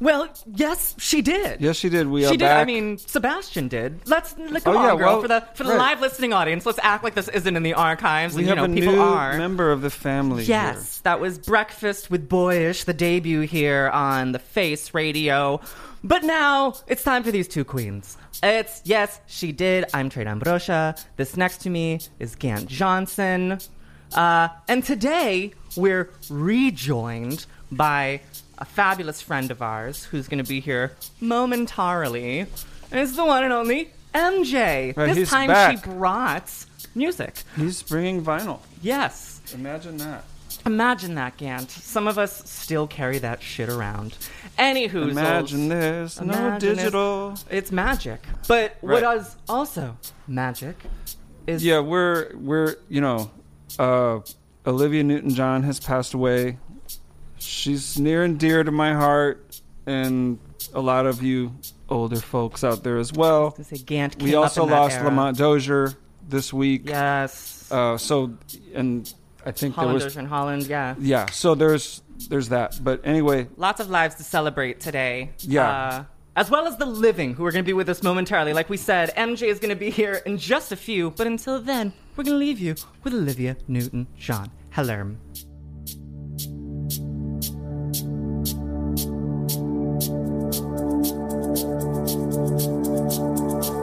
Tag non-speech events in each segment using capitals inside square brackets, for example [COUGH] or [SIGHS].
Well, yes, she did. Yes, she did. We are she did. I mean, Sebastian did. Let's like, come Oh, yeah, on, girl. well, for the for the right. live listening audience, let's act like this isn't in the archives. we and, have you know, a people new are. member of the family. Yes, that was Breakfast with Boyish, the debut here on the Face Radio. But now it's time for these two queens. It's yes, she did. I'm Trade Ambrosia. This next to me is Gant Johnson. Uh, and today we're rejoined by a fabulous friend of ours who's going to be here momentarily. And it's the one and only MJ. Right, this time back. she brought music. He's bringing vinyl. Yes. Imagine that. Imagine that, Gant. Some of us still carry that shit around. Anywho, Imagine this. No Imagine this. digital. It's magic. But what Right. is also magic is Yeah, we're we're you know, uh, Olivia Newton-John has passed away. She's near and dear to my heart, and a lot of you older folks out there as well. to say Gant. We also lost era. Lamont Dozier this week. Yes. Uh, so, and I think there Hollanders was in Holland. Yeah. yeah. So there's there's that. But anyway, Lots of lives to celebrate today. Yeah. Uh, as well as the living, who are going to be with us momentarily. Like we said, MJ is going to be here in just a few. But until then, we're going to leave you with Olivia Newton-John. Hello. Thank you.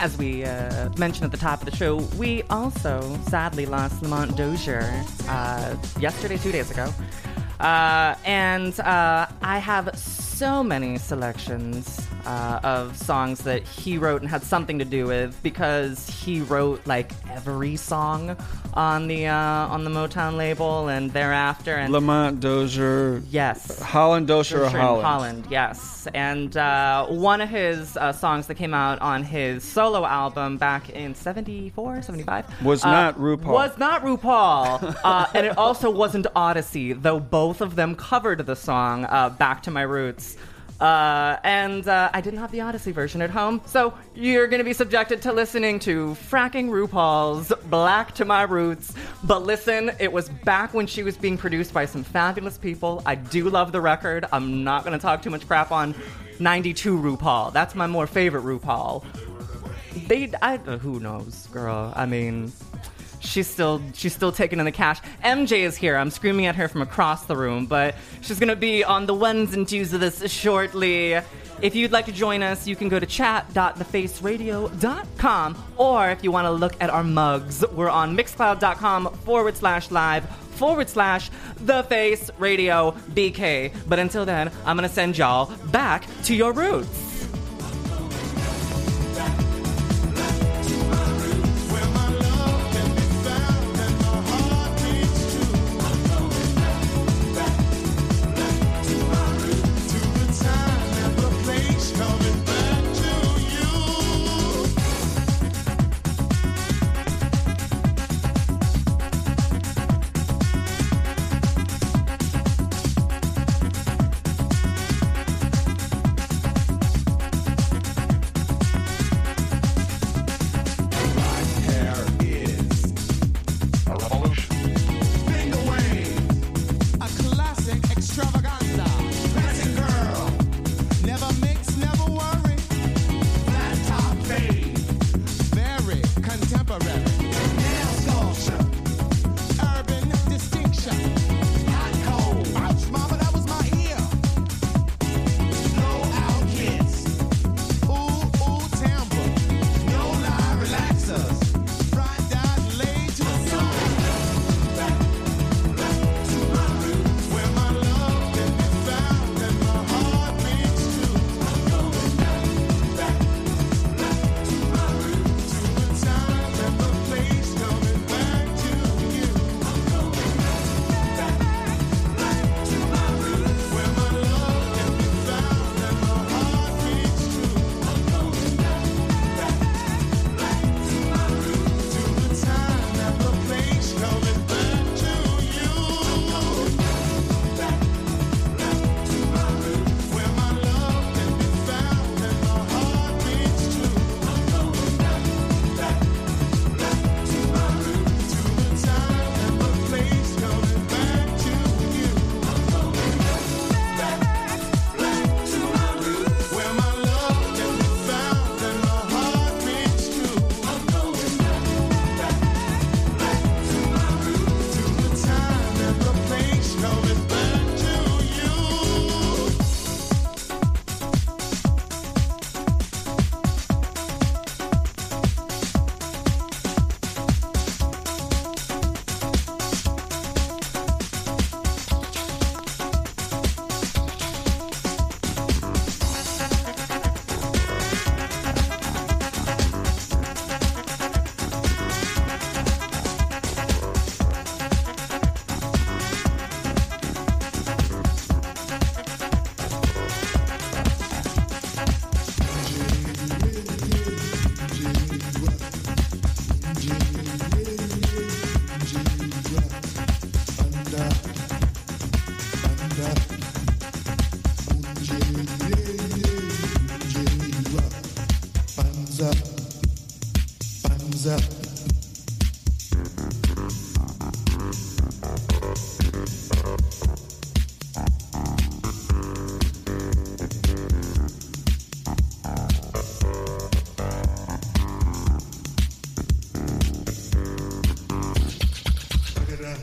As we uh, mentioned at the top of the show, we also sadly lost Lamont Dozier uh, yesterday, two days ago. Uh, and uh, I have so many selections uh, of songs that he wrote and had something to do with because he wrote like every song on the uh, on the Motown label and thereafter and Lamont Dozier. yes Holland Dozier Dozier Holland? Holland, yes. And uh, one of his uh, songs that came out on his solo album back in 74, 75 Was uh, not RuPaul. Was not RuPaul. [LAUGHS] uh, and it also wasn't Odyssey, though both of them covered the song uh, Back to My Roots. Uh, and uh, I didn't have the Odyssey version at home, so you're going to be subjected to listening to fracking RuPaul's Black to My Roots. But listen, it was back when she was being produced by some fabulous people. I do love the record. I'm not going to talk too much crap on 92 RuPaul. That's my more favorite RuPaul. They, I, who knows, girl? I mean, she's still she's still taking in the cash. MJ is here. I'm screaming at her from across the room, but she's gonna be on the ones and twos of this shortly. If you'd like to join us, you can go to chat.thefaceradio.com, or if you want to look at our mugs, we're on mixcloud.com forward slash live forward slash the face radio BK. But until then, I'm gonna send y'all back to your roots.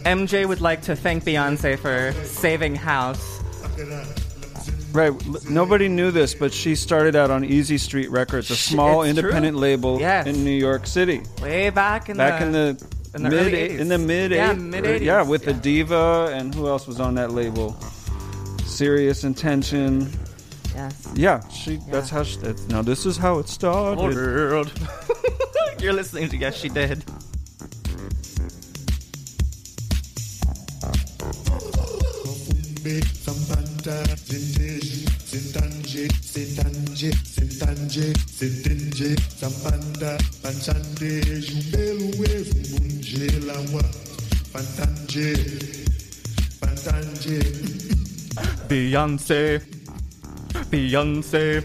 MJ would like to thank Beyonce for saving House. Right. l- Nobody knew this, but she started out on Easy Street Records, a small it's independent true. label Yes. in New York City. Way back in Back the in the, in the mid early 80s. in the mid Yeah, mid 80s, Yeah, with the. Diva and who else was on that label? Serious Intention. yes. Yeah, she. That's how. She, that's, now this is how it started. World. [LAUGHS] You're listening to Yes She Did. Beyonce. Beyonce.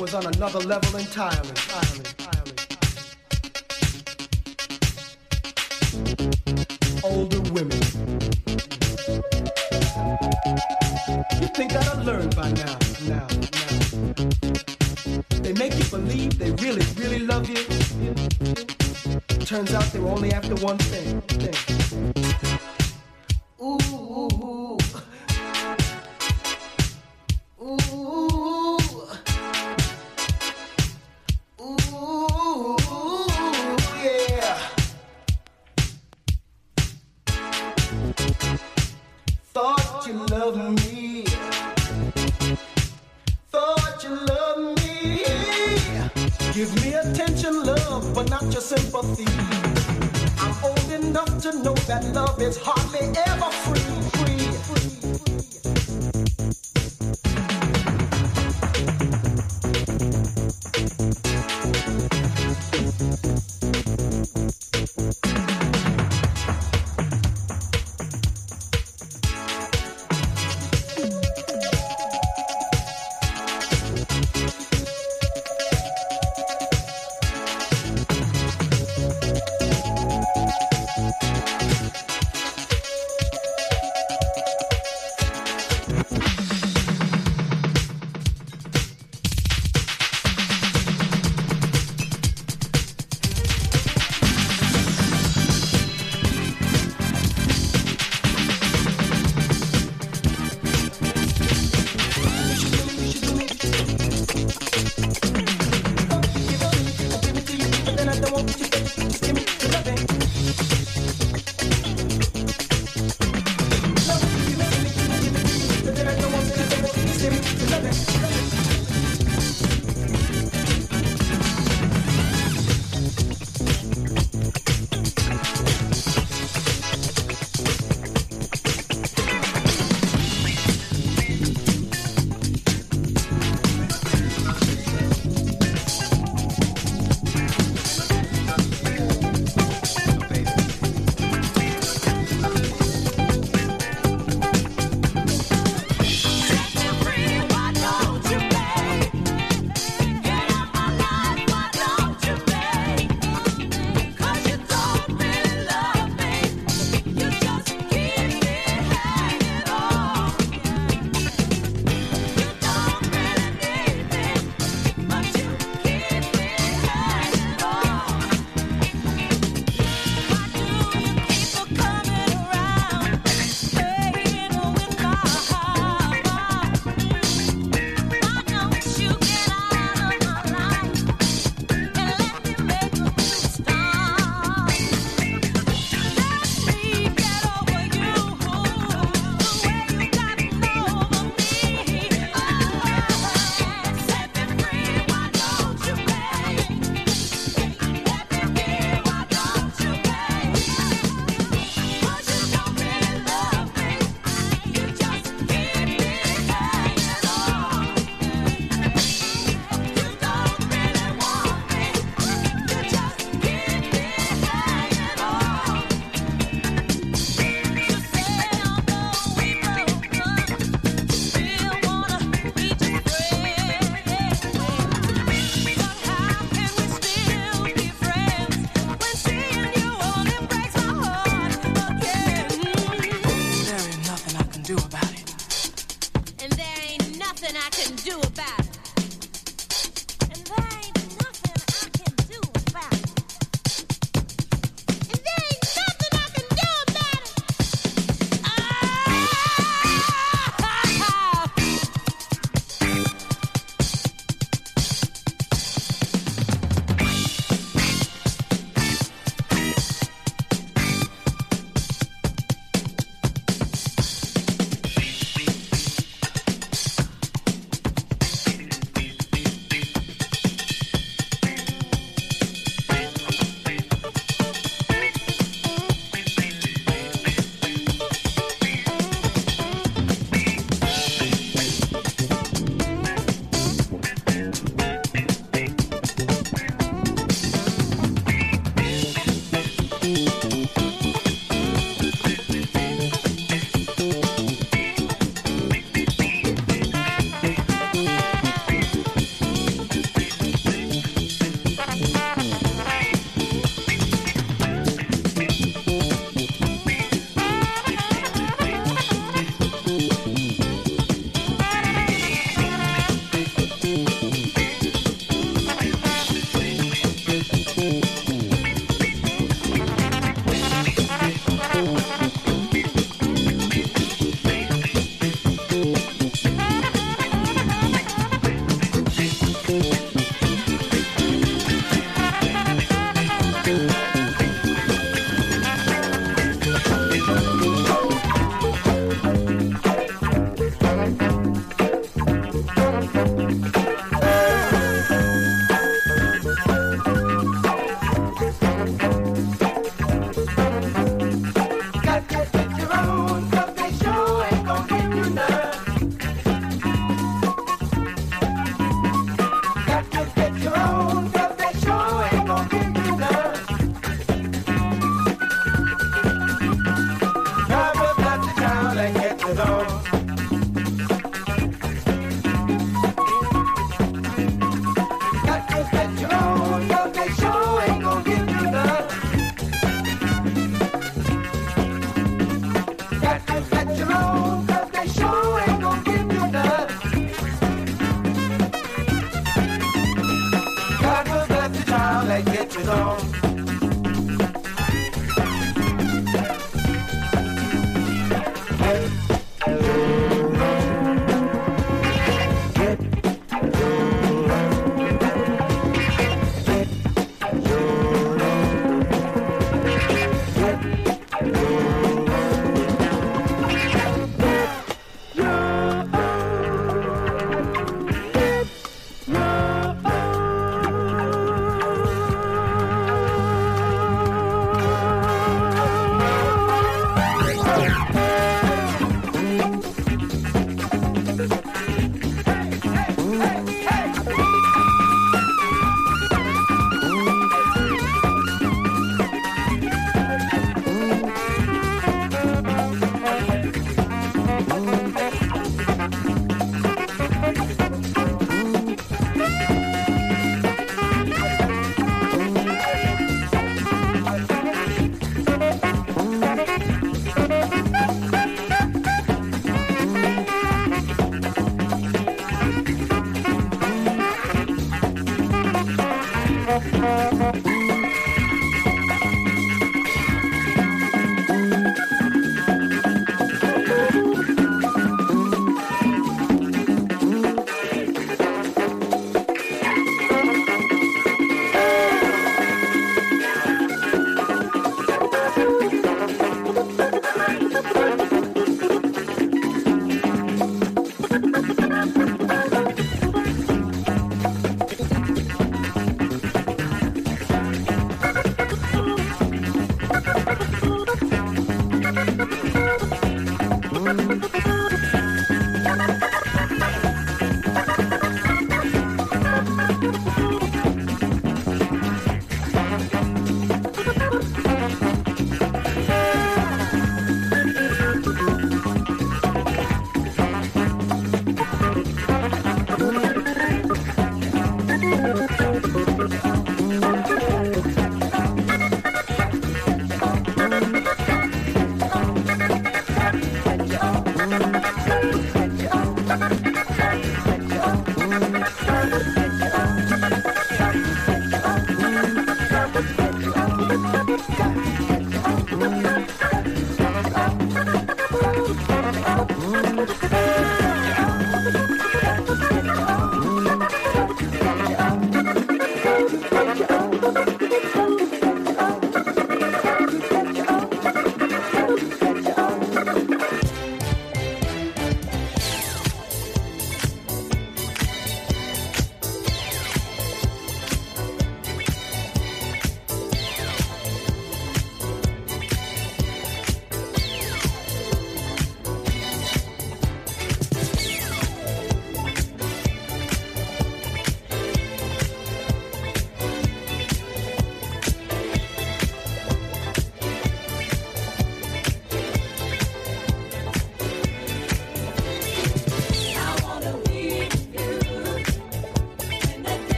Was on another level entirely. Older women. You think that I learned by now, now, now. They make you believe they really, really love you. Turns out they were only after one thing. thing.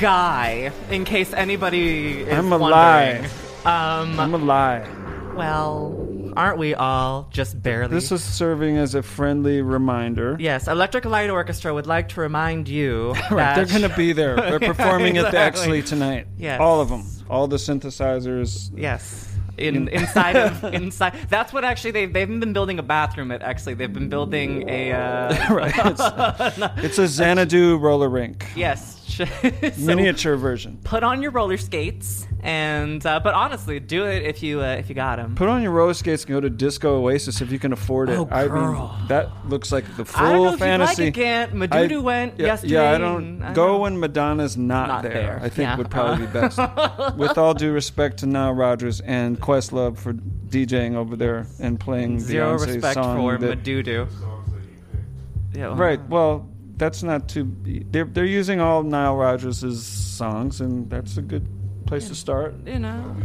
Guy, in case anybody is I'm a wondering. lie. Um, I'm a lie. well, aren't we all just barely? This is serving as a friendly reminder. Yes, Electric Light Orchestra would like to remind you [LAUGHS] Right, they're going to be there. They're [LAUGHS] performing at the Exactly. Exley tonight. Yes. All of them. All the synthesizers. Yes. In, inside of [LAUGHS] inside that's what actually they they've been building a bathroom at actually they've been building a uh, right. It's, it's a Xanadu roller rink. yes [LAUGHS] So Miniature version. Put on your roller skates, and uh, but honestly, do it if you uh, if you got them. Put on your roller skates and go to Disco Oasis if you can afford it. Oh, I girl. mean, that looks like the full I don't know if you'd like it, Gant. Madudu went yeah, yesterday. Yeah, I don't I go don't- when Madonna's not, Not there. there. I think Yeah. would probably be [LAUGHS] best. With all due respect to Nile Rodgers and Questlove for DJing over there and playing Zero Beyonce's respect song for that- Madudu. Yeah, well, Right. Well, that's not too. They're they're using all Nile Rodgers' songs, and that's a good place to start. You know.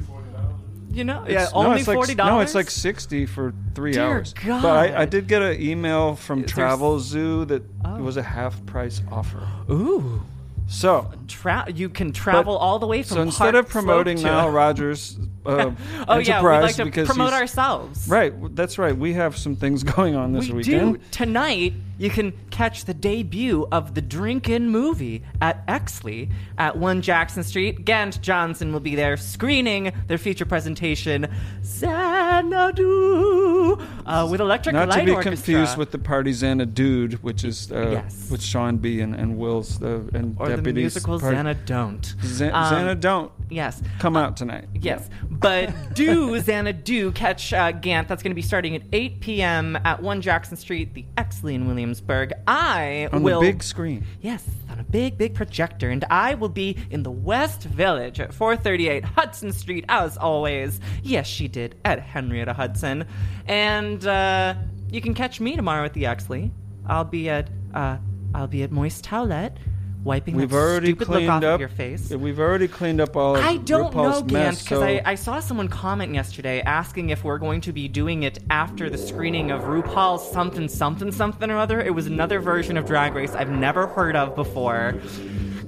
You know, It's- yeah, only it's forty dollars. No, it's like sixty for three Dear hours. God. But I, I did get an email from There's- Travelzoo that Oh. it was a half price offer. ooh. So, Tra- you can travel all the way from so instead of Park Slope promoting to- Nile Rodgers uh, [LAUGHS] oh yeah, we'd like to promote ourselves. Right, that's right. We have some things [LAUGHS] going on this we weekend. do tonight. You can catch the debut of the Drinkin' movie at Exley at One Jackson Street. Gant Johnson will be there screening their feature presentation, Xanadu, uh, with Electric Not Light to be Orchestra. confused with the Partizana Dude, which is uh, Yes. with Sean B. and, and Will's uh, and or the deputies. musical part- Xana Don't. Xan- Um, Xana don't Yes. come out tonight. Yes, but do Xana do catch uh, Gant? That's going to be starting at 8 p.m. at One Jackson Street, the Exley in Williamsburg. I On will the big screen. Yes, on a big, big projector, and I will be in the West Village at 438 Hudson Street, as always. Yes, she did, at Henrietta Hudson. And uh, you can catch me tomorrow at the Exley. I'll be at uh, I'll be at Moist Towelette, wiping We've already stupid look cleaned off up of your face. We've already cleaned up all of I don't know, Gant, because So I, I saw someone comment yesterday asking if we're going to be doing it after the screening of RuPaul's something, something, something or other. It was another version of Drag Race I've never heard of before.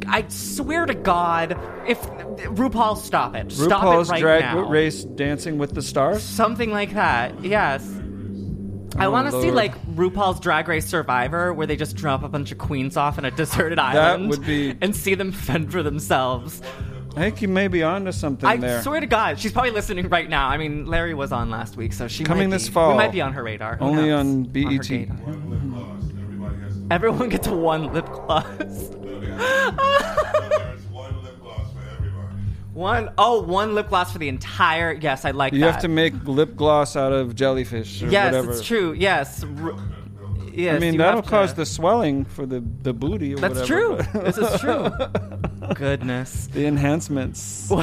I swear to God, if RuPaul, stop it. Stop RuPaul's it right drag now. race Dancing with the Stars. Something like that, yes. I Oh, want to see Lord. like RuPaul's Drag Race Survivor, where they just drop a bunch of queens off in a deserted island would be- and see them fend for themselves. I think you may be onto something there. I there. swear to God, she's probably listening right now. I mean, Larry was on last week, so she Coming might this be, fall. We might be on her radar. Who Only knows? on her BET. radar. Everyone gets one lip gloss. [LAUGHS] one oh, one lip gloss for the entire. Yes, I like you that. have to make lip gloss out of jellyfish or yes, whatever. it's true. Yes. R- yes I mean, that'll cause the swelling for the, the booty or That's whatever. true. this is [LAUGHS] true. Goodness. the enhancements. [LAUGHS]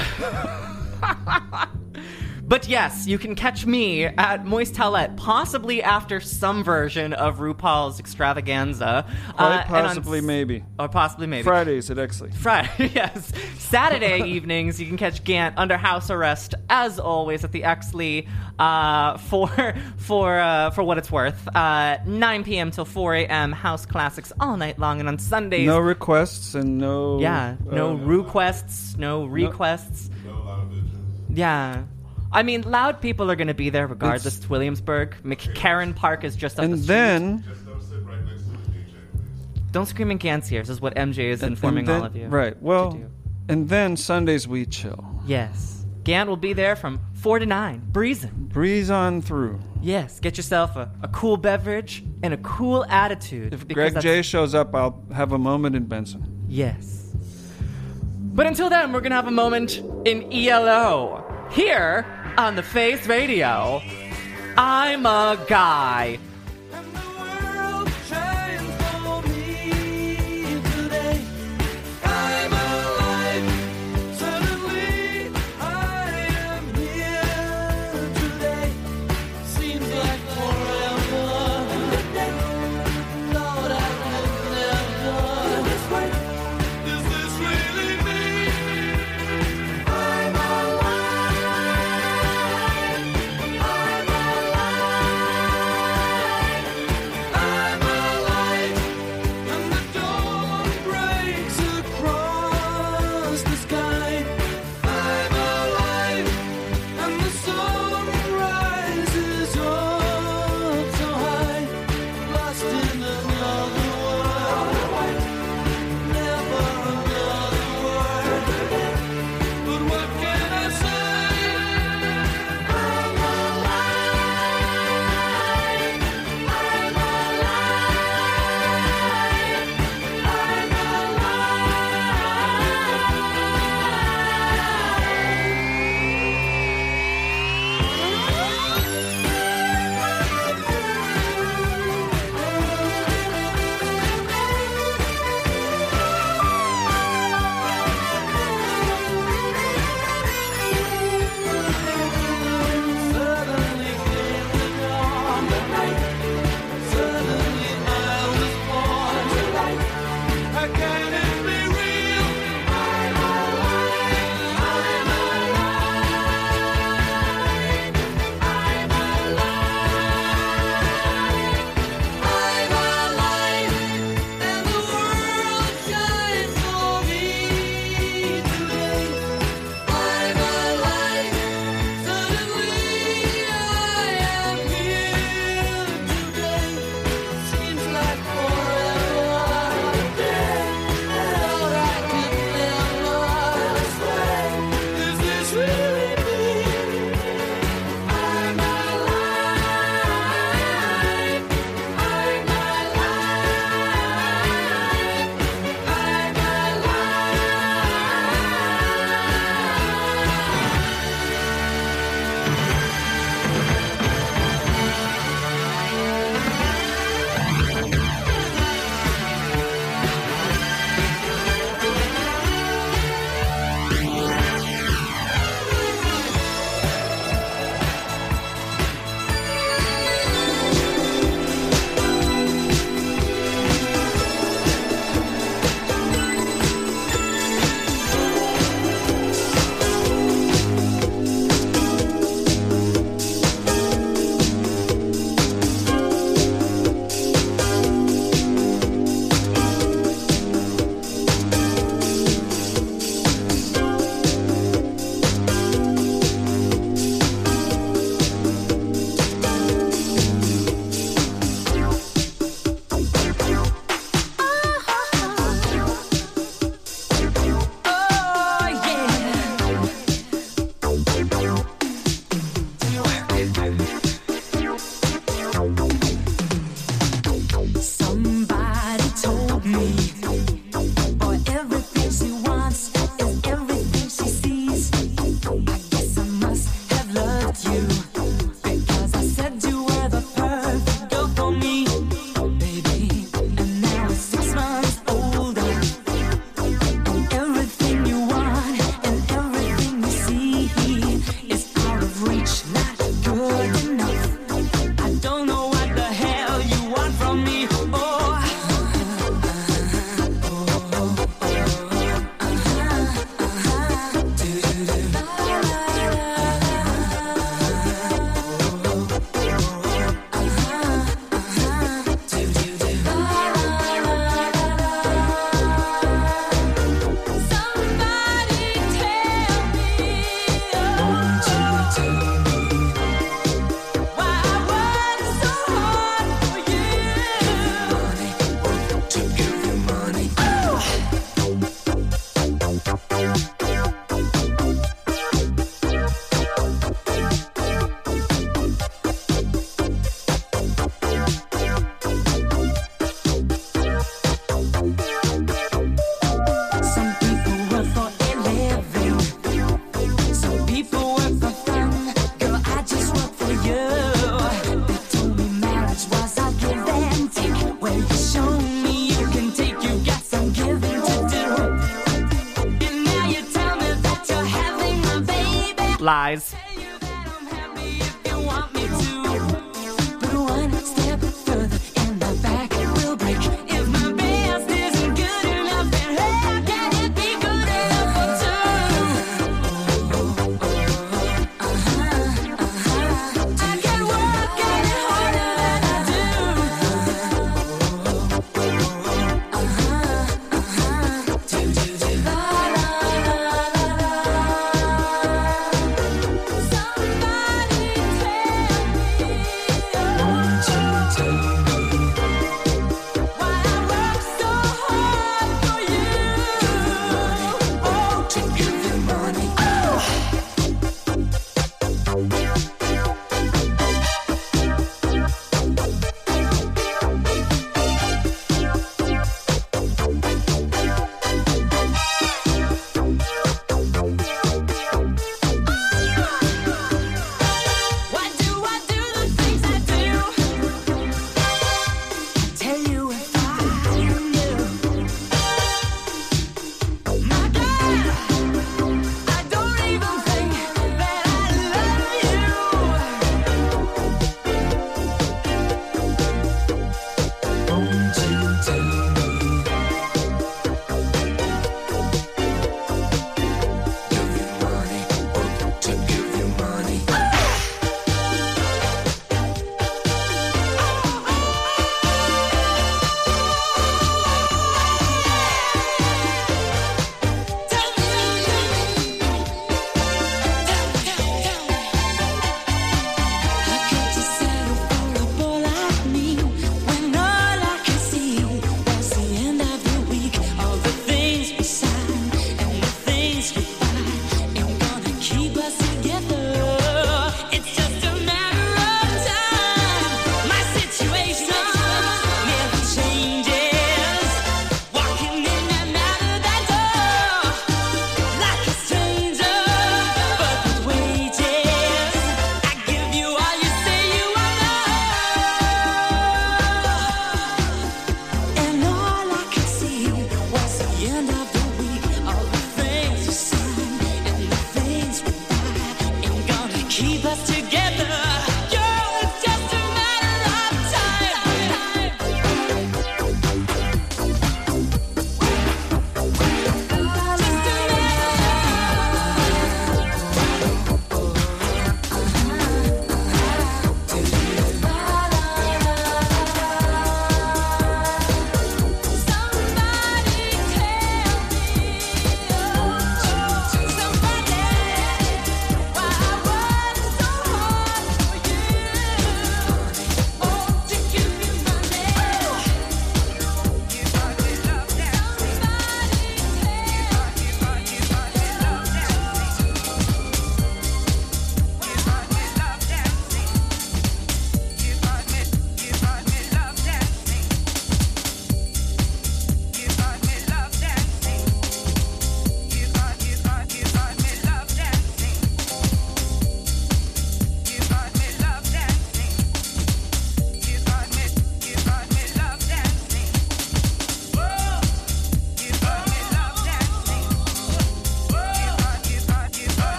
[LAUGHS] But yes, you can catch me at Moist Towelette, possibly after some version of RuPaul's extravaganza. Quite Uh, and on possibly, s- maybe. Or possibly maybe. Fridays at Exley. Friday, [LAUGHS] yes. Saturday [LAUGHS] evenings, you can catch Gant under house arrest, as always, at the Exley uh, [LAUGHS] for for uh, for what it's worth. Uh, 9 p.m. till 4 a.m. House classics all night long, and on Sundays, No requests and no. yeah, no uh, requests, no requests. Yeah. I mean, loud people are going to be there regardless. It's- It's Williamsburg. McCarren Park is just up And the street. then. Don't scream in Gant's ears, is what MJ is and informing then- all of you. Right. Well, and then Sundays we chill. Yes. Gant will be there from 4 to 9, breezing. Breeze on through. Yes, get yourself a, a cool beverage and a cool attitude. If Greg that's- J shows up, I'll have a moment in Benson. Yes. But until then, we're going to have a moment in ELO. Here on the Face Radio, I'm a guy.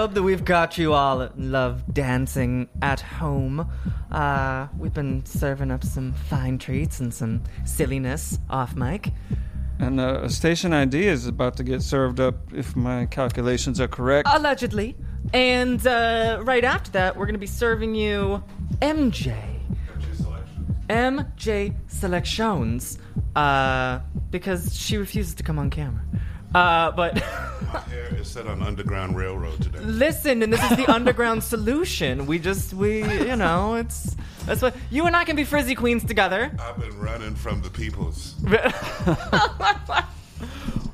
Hope that we've got you all love dancing at home. Uh, we've been serving up some fine treats and some silliness off mic. And uh, a station ID is about to get served up if my calculations are correct. Allegedly. And uh, right after that, we're going to be serving you MJ. MJ Selections. Uh, because she refuses to come on camera. Uh, but My hair is set on Underground Railroad today. listen, and this is the [LAUGHS] underground solution. We just, we, you know, it's, that's what, you and I can be frizzy queens together. I've been running from the peoples. [LAUGHS]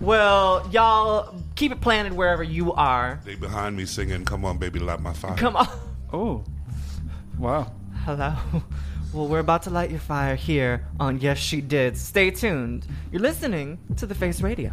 Well, y'all keep it planted wherever you are. They behind me singing, "Come on, baby, light my fire." Come on. Oh, wow. Hello. Well, we're about to light your fire here on Yes She Did. Stay tuned. You're listening to The Face Radio.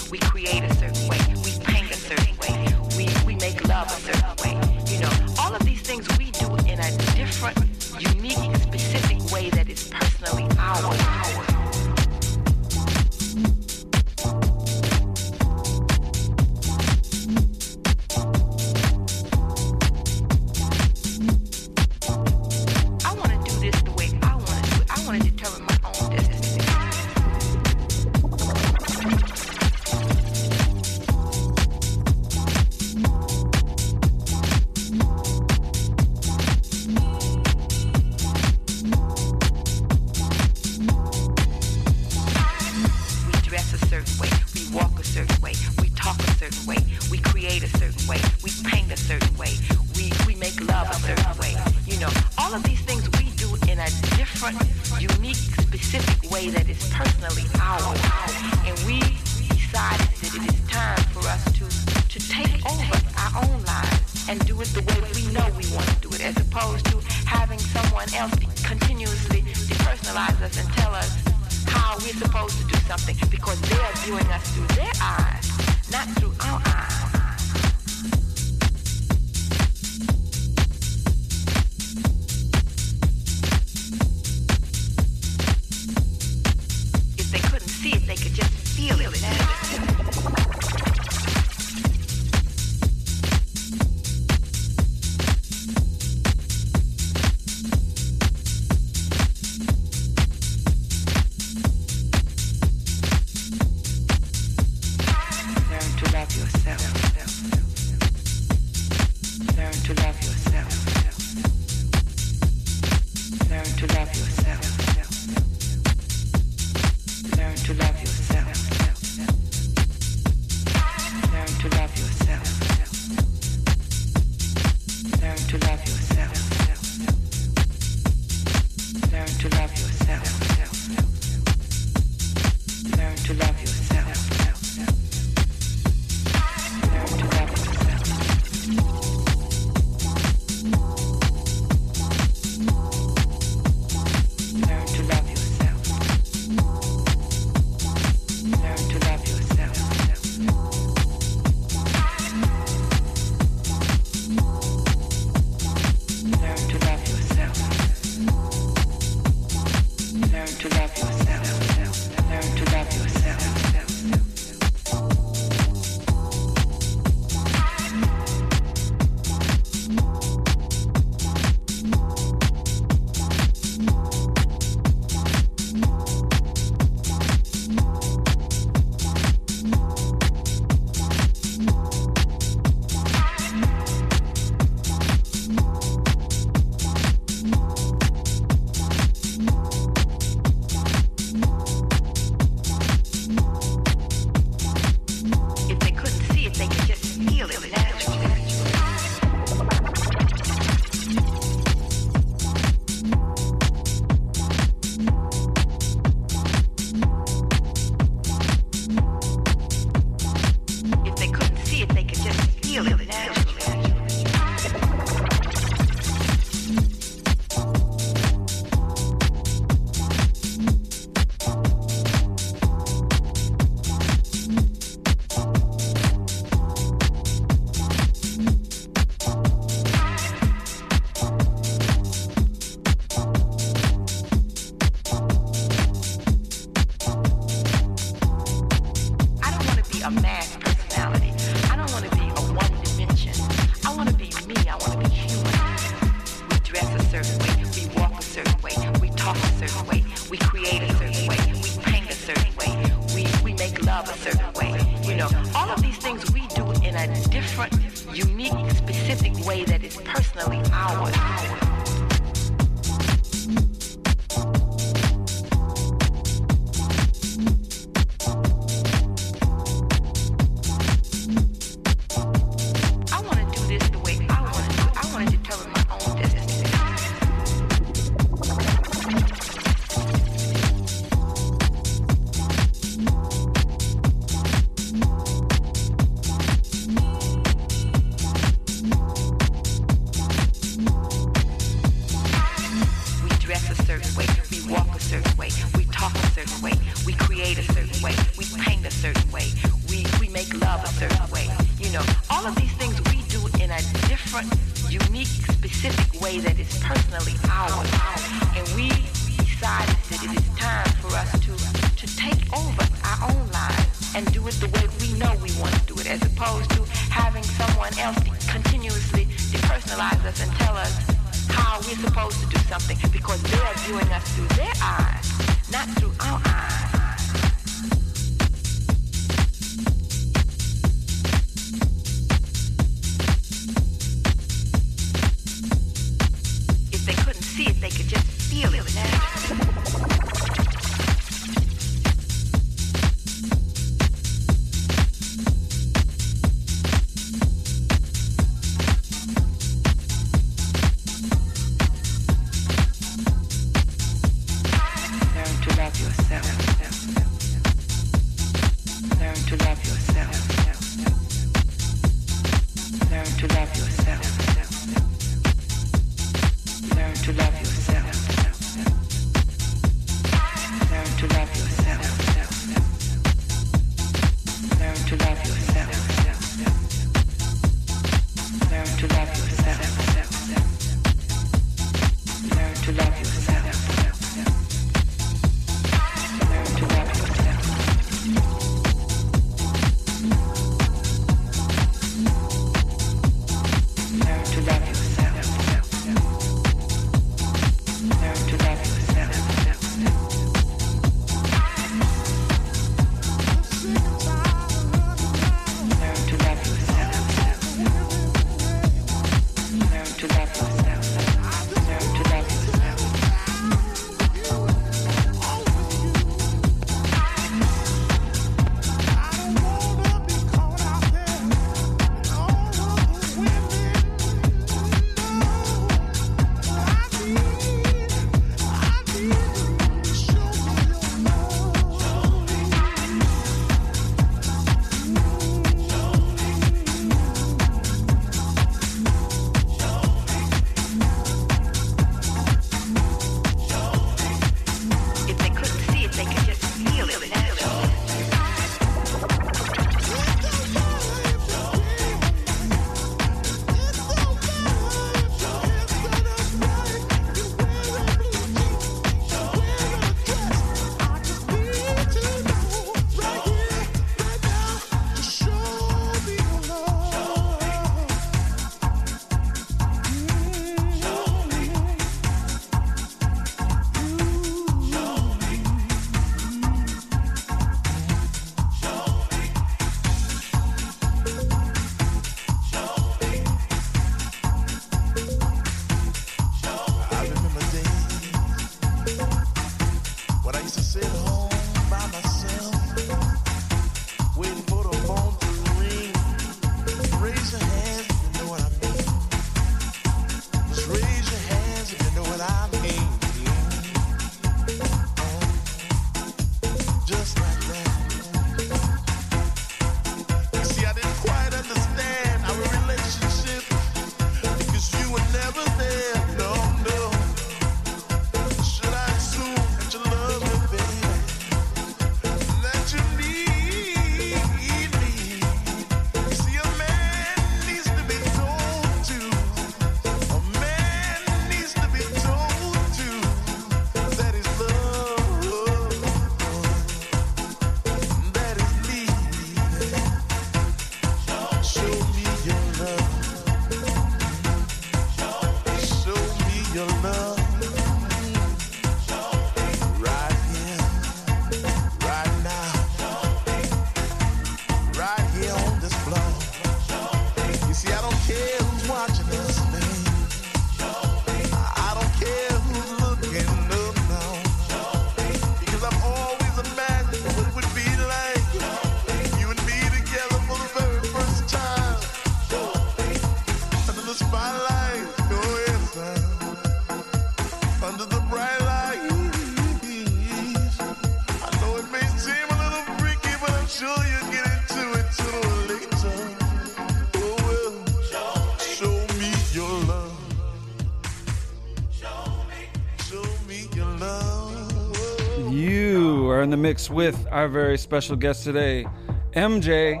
mix with our very special guest today, MJ,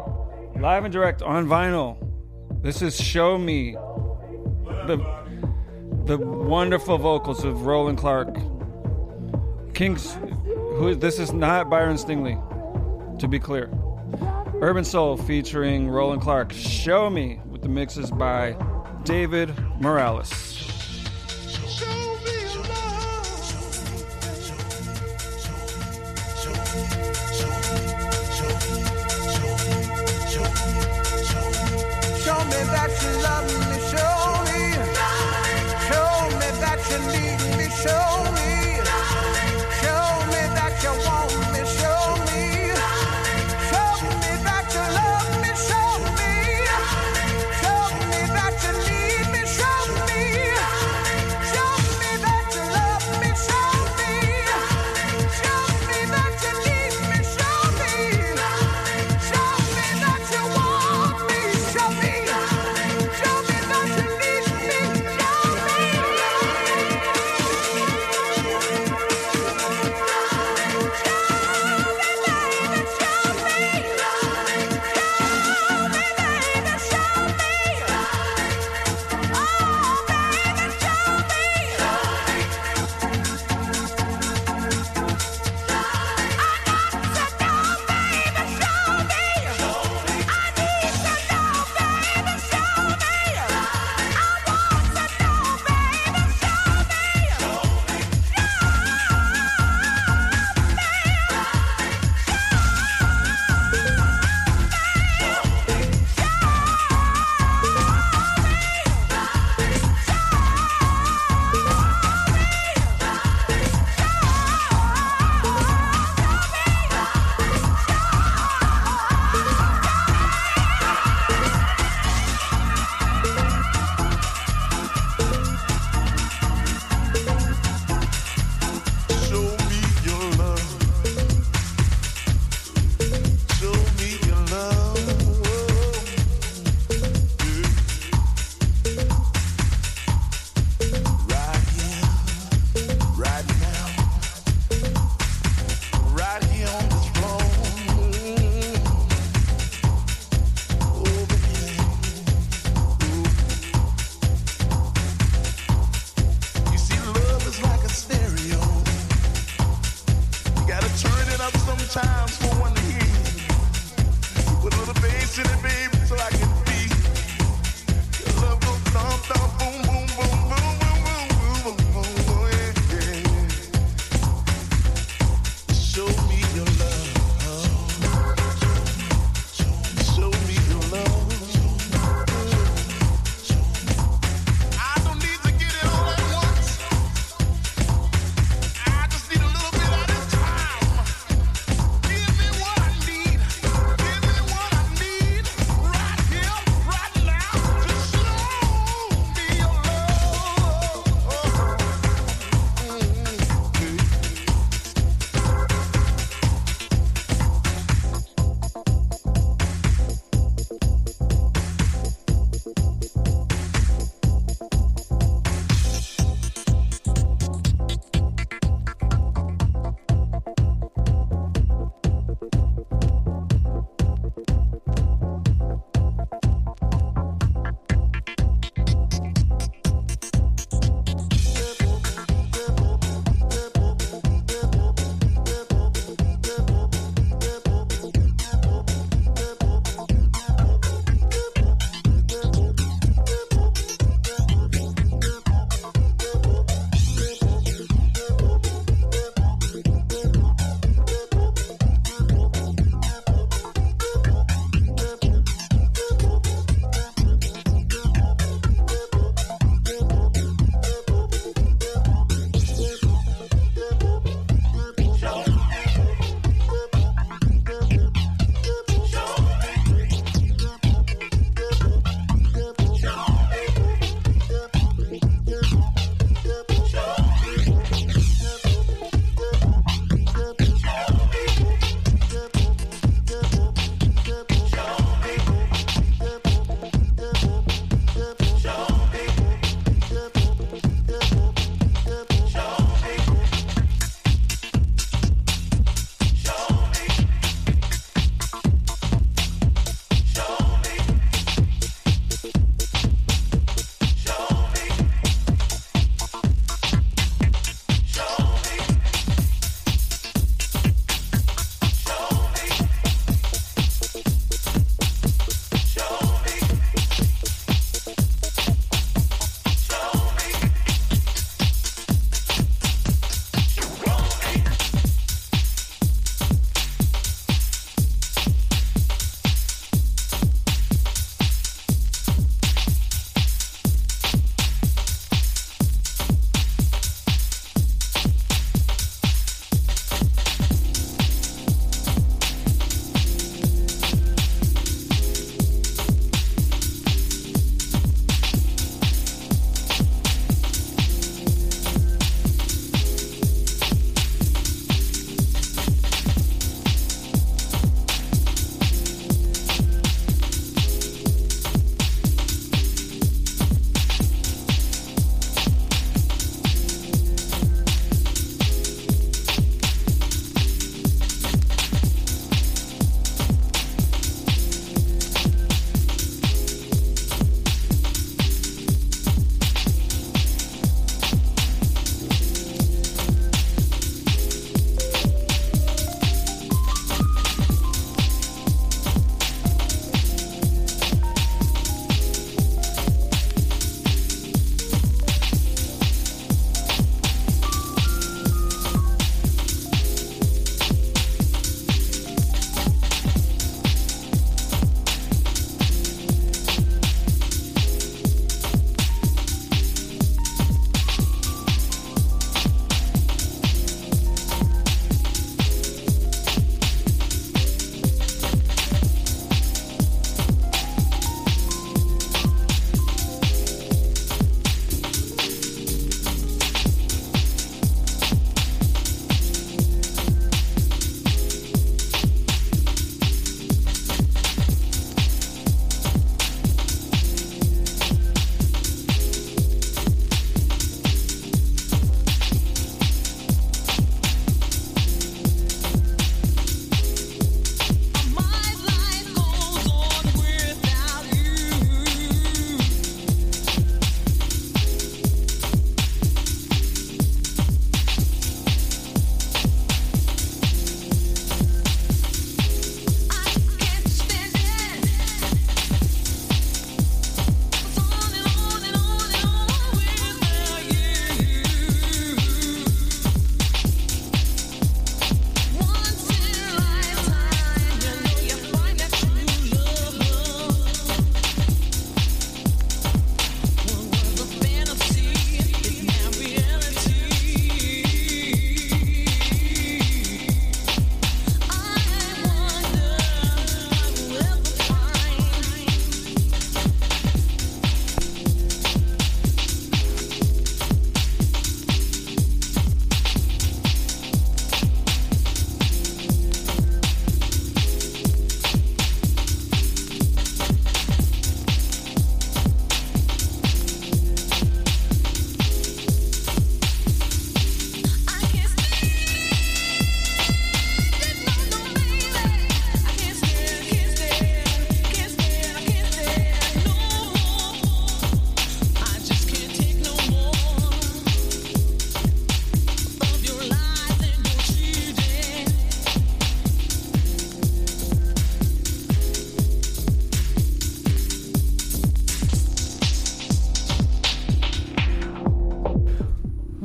live and direct on vinyl. This is Show Me. The, the wonderful vocals of Roland Clark. Kings, who this is not Byron Stingley, to be clear. Urban Soul featuring Roland Clark. Show Me with the mixes by David Morales.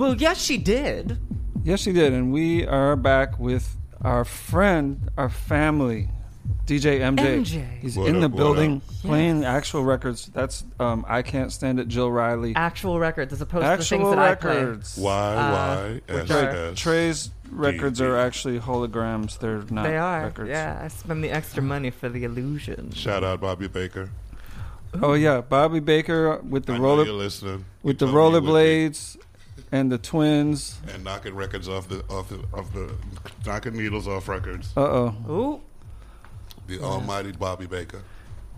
Well, yes, she did. Yes, she did, and we are back with our friend, our family, DJ MJ. MJ. He's What in up, the what building up? playing actual records. That's um, I can't stand it. Jill Riley. Actual records as opposed to the Actual things that records. I play. Y Uh, S. Trey's records are actually holograms. They're not They are. records. Yeah, I spend the extra money for the illusion. Shout out Bobby Baker. Oh yeah, Bobby Baker with the I know roller you're listening. with You the told me you would be. rollerblades and the twins. and knocking records off the off the off the knocking needles off records. Uh oh. Ooh. The almighty Bobby Baker.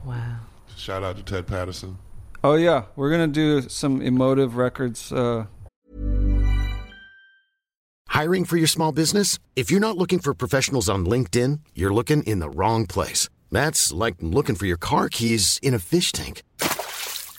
Wow. Shout out to Ted Patterson. Oh yeah, we're gonna do some emotive records. Uh, Hiring for your small business? If you're not looking for professionals on LinkedIn, you're looking in the wrong place. That's like looking for your car keys in a fish tank.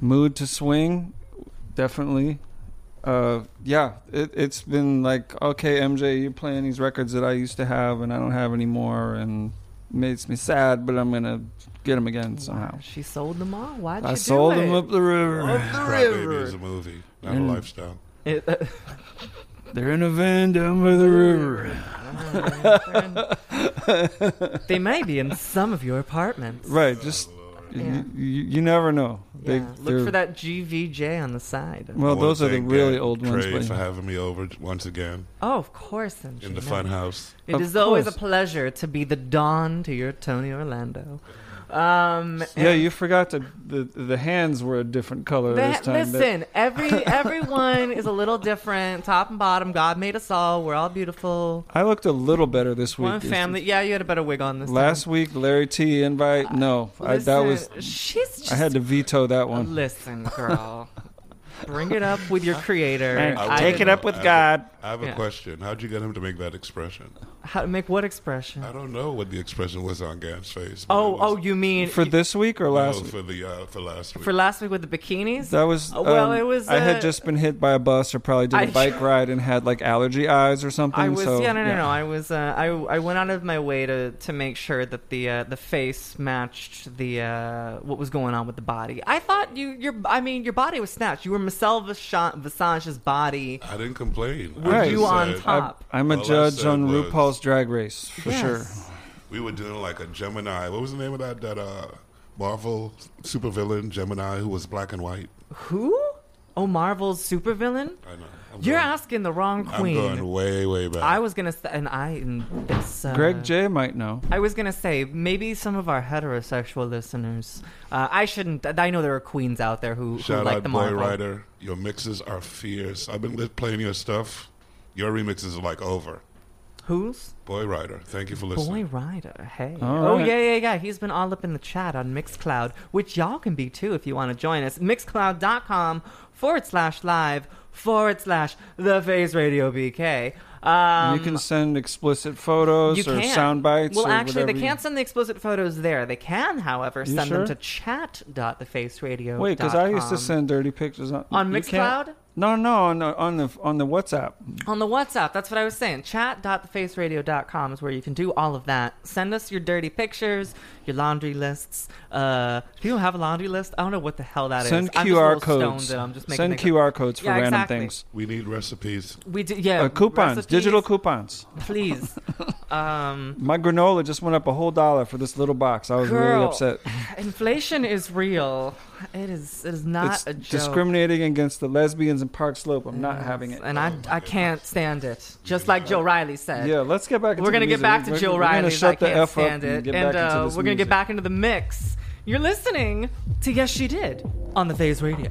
Mood II Swing, definitely. Uh, yeah, it, it's been like okay, MJ, you're playing these records that I used to have and I don't have anymore, and it makes me sad. But I'm gonna get them again somehow. She sold them all. Why'd you I do sold it? them up the river. Up the river. is a movie, not And- a lifestyle. It- uh, [LAUGHS] They're in a van down by the river. [LAUGHS] they may be in some of your apartments. Right, just Yeah. you, you, you never know. They, Yeah. Look they're- for that GVJ on the side. Well, I those are the really Dan old ones. Trey for having me over once again Oh, of course. MJ, in the fun house. It Of is always a pleasure to be the dawn to your Tony Orlando. Um, yeah, you forgot to the the hands were a different color the- this time. That- listen, every [LAUGHS] everyone is a little different, top and bottom. God made us all. We're all beautiful. I looked a little better this week. One family. Yeah, you had a better wig on this week. Last week, Larry T invite. No, I, that was. She's just- I had to veto that one. Listen, girl. [LAUGHS] Bring it up with your creator. Hey, I take it up with I have God. I have a Yeah. question. How'd you get him to make that expression? How to make what expression? I don't know what the expression was on Gant's face. Oh, was- oh, you mean For this week or no, last week? for the uh, for last week. for last week with the bikinis? That was. Uh, well, um, it was. I uh, had just been hit by a bus or probably did a I- [LAUGHS] bike ride and had like allergy eyes or something. I was so, yeah no no no I was uh, I I went out of my way to to make sure that the uh, the face matched the uh, what was going on with the body. I thought you your I mean your body was snatched. You were Michelle Visha- Visage's body. I didn't complain. Were I you just on said- top? I'm a All judge on was- RuPaul's Drag Race for Yes. sure. We were doing like a Gemini. What was the name of that that uh, Marvel supervillain Gemini who was black and white? Who? Oh, Marvel's supervillain. I know. I'm You're going- asking the wrong queen. I'm queen. going way way back. I was gonna say, and I and this. Uh, Greg J might know. I was gonna say maybe some of our heterosexual listeners. Uh, I shouldn't. I know there are queens out there who, who Shout like out the Boy Marvel. Rider. Your mixes are fierce. I've been playing your stuff. Your remixes are like over. Who's? Boy Rider. Thank you for listening. Boy. Rider, hey. All oh, right. yeah, yeah, yeah. He's been all up in the chat on Mixcloud, which y'all can be too if you want to join us. Mixcloud.com forward slash live forward slash the Face Radio BK. Um, you can send explicit photos you or can. sound bites. Well, or actually, they you- can't send the explicit photos there. They can, however, send sure? them to chat.thefaceradio. Wait, because I used to send dirty pictures on On you can't- Mixcloud? No, no, on the on the on the WhatsApp. On the WhatsApp, that's what I was saying. Chat.thefaceradio.com is where you can do all of that. Send us your dirty pictures, your laundry lists. Uh, do people have a laundry list? I don't know what the hell that is. Send I'm just a QR codes. I'm just making Send things QR up. codes for Yeah, random exactly. things. We need recipes. We do, yeah. Uh, coupons, recipes, digital coupons. Please. [LAUGHS] um, My granola just went up a whole dollar for this little box. I was really upset. [SIGHS] inflation is real. It is. It is not it's a joke. discriminating against the lesbians in Park Slope. I'm not having it. And I, I can't stand it. Just like Joe Riley said. Yeah, let's get back into We're gonna get back to Joe shut I the can't F up stand and it. get And uh, we're gonna music. get back into the mix. You're listening to Yes She Did on the Face Radio.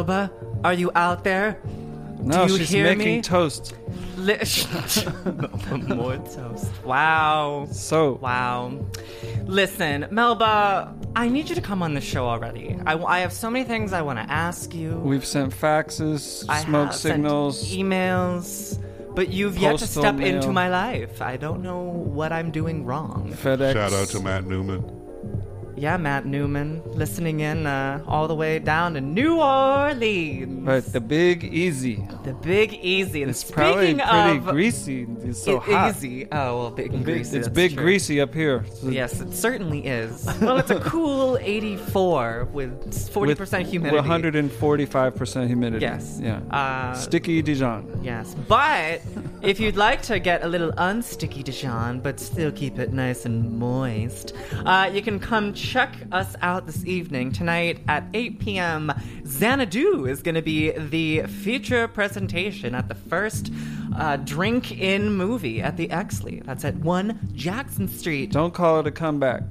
Melba, are you out there? No, Do you she's hear making me? toast. Li- [LAUGHS] More toast. Wow. So Wow. Listen, Melba, I need you to come on the show already. I, I have so many things I want to ask you. We've sent faxes, I smoke have sent signals. emails, but you've yet to Postal step mail. into my life. I don't know what I'm doing wrong. FedEx. Shout out to Matt Newman. Yeah, Matt Newman, listening in uh, all the way down to New Orleans. Right, the Big Easy. The Big Easy. And It's probably pretty of greasy. It's so it- hot. Easy. Oh well, big and greasy. it's big true. greasy up here. So- Yes, it certainly is. [LAUGHS] Well, it's a cool 84 with 40% with, humidity. With 145% humidity. Yes. Yeah. Uh, Sticky Dijon. Yes, but if you'd like to get a little unsticky Dijon, but still keep it nice and moist, uh, you can come check us out this evening. Tonight at 8 p.m., Xanadu is going to be the feature presentation at the first uh, drink in movie at the Exley. That's at 1 Jackson Street. Don't call it a comeback.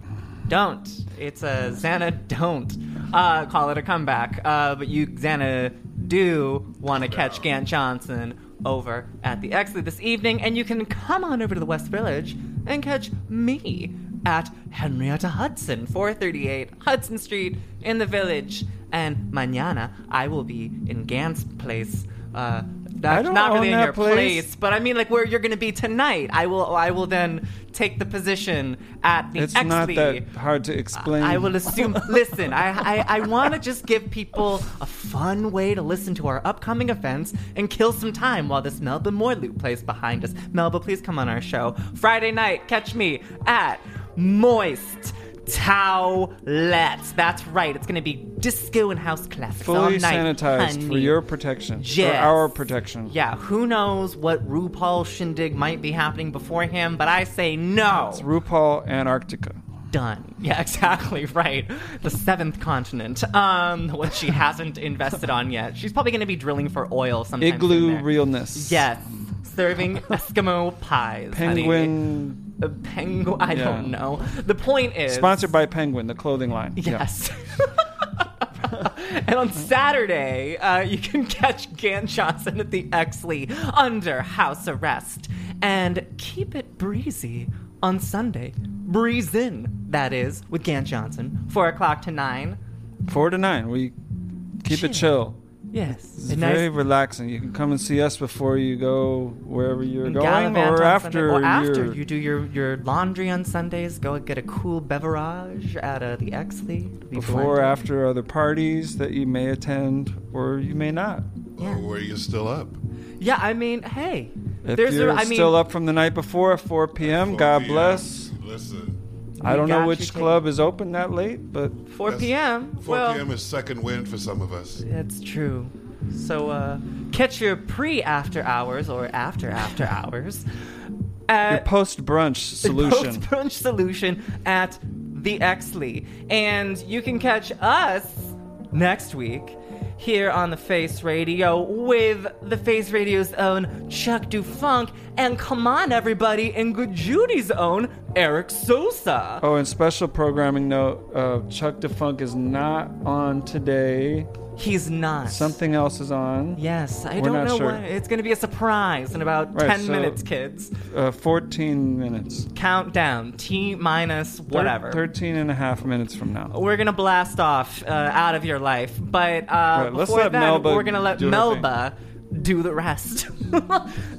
Don't. It's a Xana don't uh, call it a comeback. Uh, but you Xana do want to catch Gant Johnson over at the Exley this evening, and you can come on over to the West Village and catch me at Henrietta Hudson, 438 Hudson Street in the Village. And mañana I will be in Gant's place. Uh, not, don't not really in your place. place, but I mean like where you're going to be tonight. I will. I will then take the position at the It's Exley. not that hard to explain. I will assume. [LAUGHS] listen, I I, I want to just give people a fun way to listen to our upcoming events and kill some time while this Melba Moore loop plays behind us. Melba, please come on our show Friday night. Catch me at Moist. Towelettes. That's right. It's going to be disco and house classics all Fully night. sanitized for your protection. Yes. For our protection. Yeah, who knows what RuPaul shindig might be happening before him, but I say no. It's RuPaul Antarctica. Done. [LAUGHS] Yeah, exactly right. The seventh continent, um, what she hasn't [LAUGHS] invested on yet. She's probably going to be drilling for oil sometime. Igloo there. realness. Yes, serving [LAUGHS] Eskimo pies. honey. Penguin. A penguin. I Yeah. don't know. The point is Sponsored by Penguin, the clothing line. Yeah. Yes. [LAUGHS] and on Saturday, uh, you can catch Gant Johnson at the Exley under house arrest. And keep it breezy on Sunday. Breeze in, that is, with Gant Johnson. 4 o'clock to 9. Four to nine. We keep it chill. Yes. It's A very nice- relaxing. You can come and see us before you go wherever you're and going, or after. Or after you're- you do your, your laundry on Sundays, go get a cool beverage at uh, the Exley. It'll be before, blended. after other parties that you may attend or you may not. Yeah. Or where you're still up. Yeah, I mean, hey. If there's you're a, I mean, still up from the night before at 4 p.m., 4 God p.m. bless. Listen. I don't know which club is open that late, but 4 That's- p.m. 4 well, p.m. is second wind for some of us. That's true. So uh, catch your pre after hours or after after [LAUGHS] hours. your At post brunch [LAUGHS] solution. Post brunch solution at the Exley, and you can catch us next week here on the Face Radio with the Face Radio's own Chuck Dufunk, and come on everybody, and Good Judy's own Eric Sosa. Oh, and special programming note: uh, Chuck DeFunk is not on today. He's not. Something else is on. Yes, I We're don't not know sure. what. It's going to be a surprise in about Right, 10 so- minutes, kids. Uh, 14 minutes. Countdown, T minus Thir- whatever. 13 and a half minutes from now. We're going to blast off uh, out of your life. But uh, Right, let's before let then, Melba we're going to let do her Melba do the rest. [LAUGHS]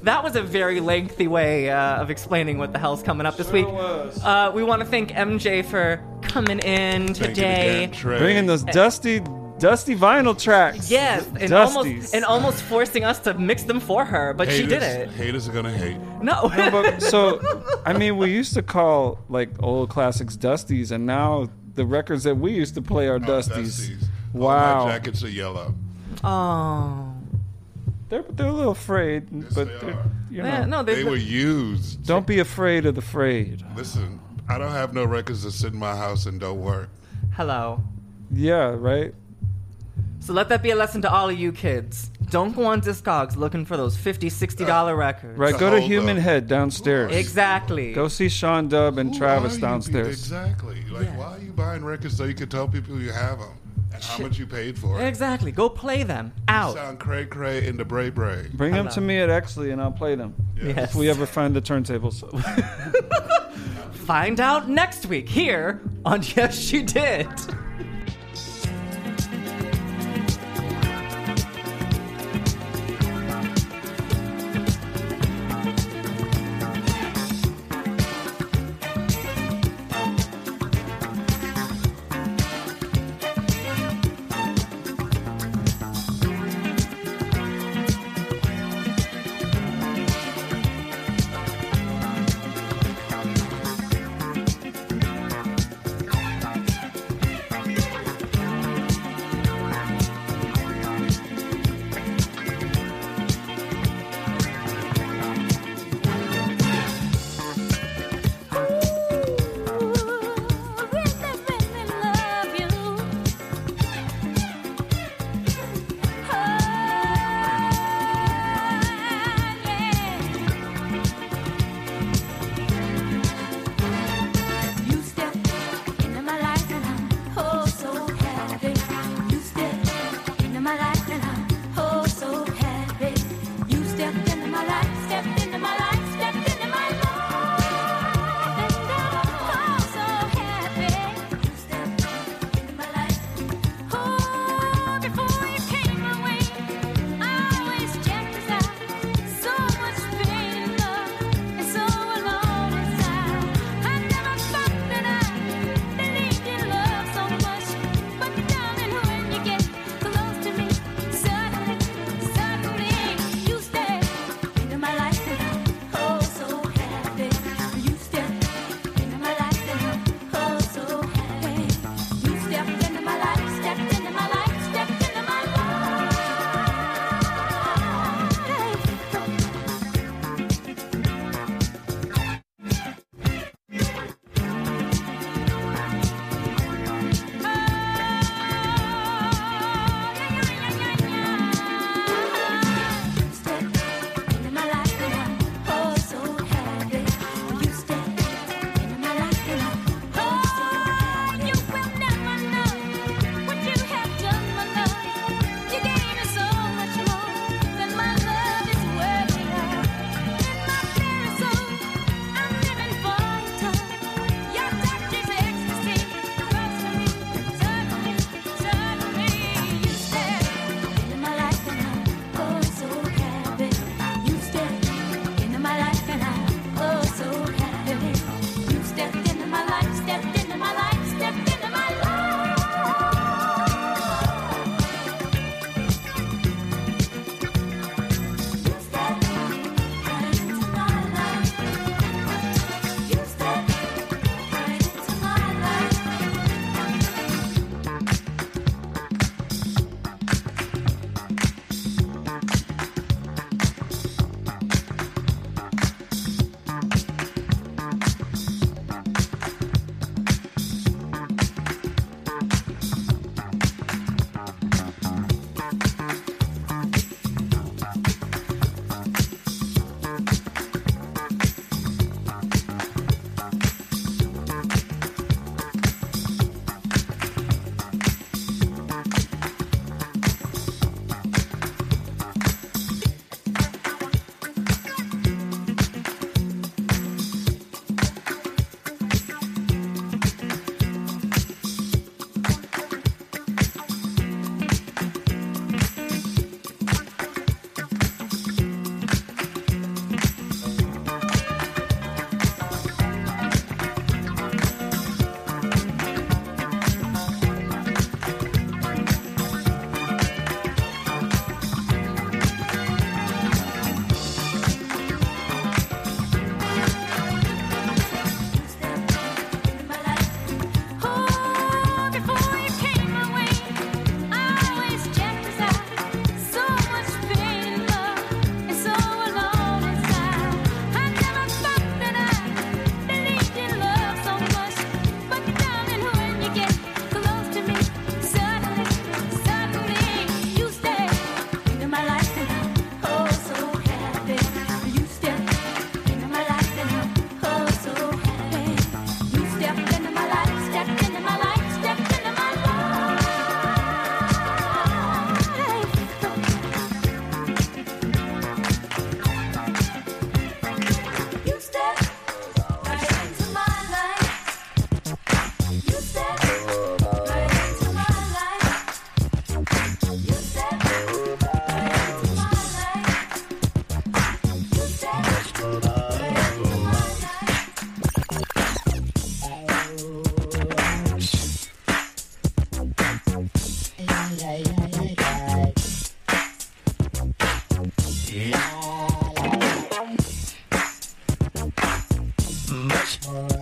that was a very lengthy way uh, of explaining what the hell's coming up this week. Uh, we want to thank MJ for coming in Thank you today. again, Trey. Bringing those dusty, dusty vinyl tracks. Yes, and Dusties. almost and almost forcing us to mix them for her, but she did Haters- it. Haters are gonna hate. No, No, but, [LAUGHS] so, I mean, we used to call like old classics dusties, and now the records that we used to play are oh, dusties. Dusties. Oh, All Wow. my jackets are yellow. Oh. They're, they're a little afraid, but they they're, are. you know, Yeah, no, They they were used. don't be afraid of the frayed. Listen, I don't have no records that sit in my house and don't work. Hello. Yeah, right. So let that be a lesson to all of you kids. Don't go on Discogs looking for those 50 $60 uh, records. Right, go to Human up. Head downstairs. Exactly. Go see Sean Dubb and Who Travis downstairs. Exactly. Like, Yeah. why are you buying records so you can tell people you have them and how much you paid for it? Exactly. Go play them out. Sound cray cray into Bray Bray. Bring them to me at Exley and I'll play them. Yes. If we ever find the turntables. [LAUGHS] [LAUGHS] Find out next week here on [LAUGHS] Yes She Did. Bye.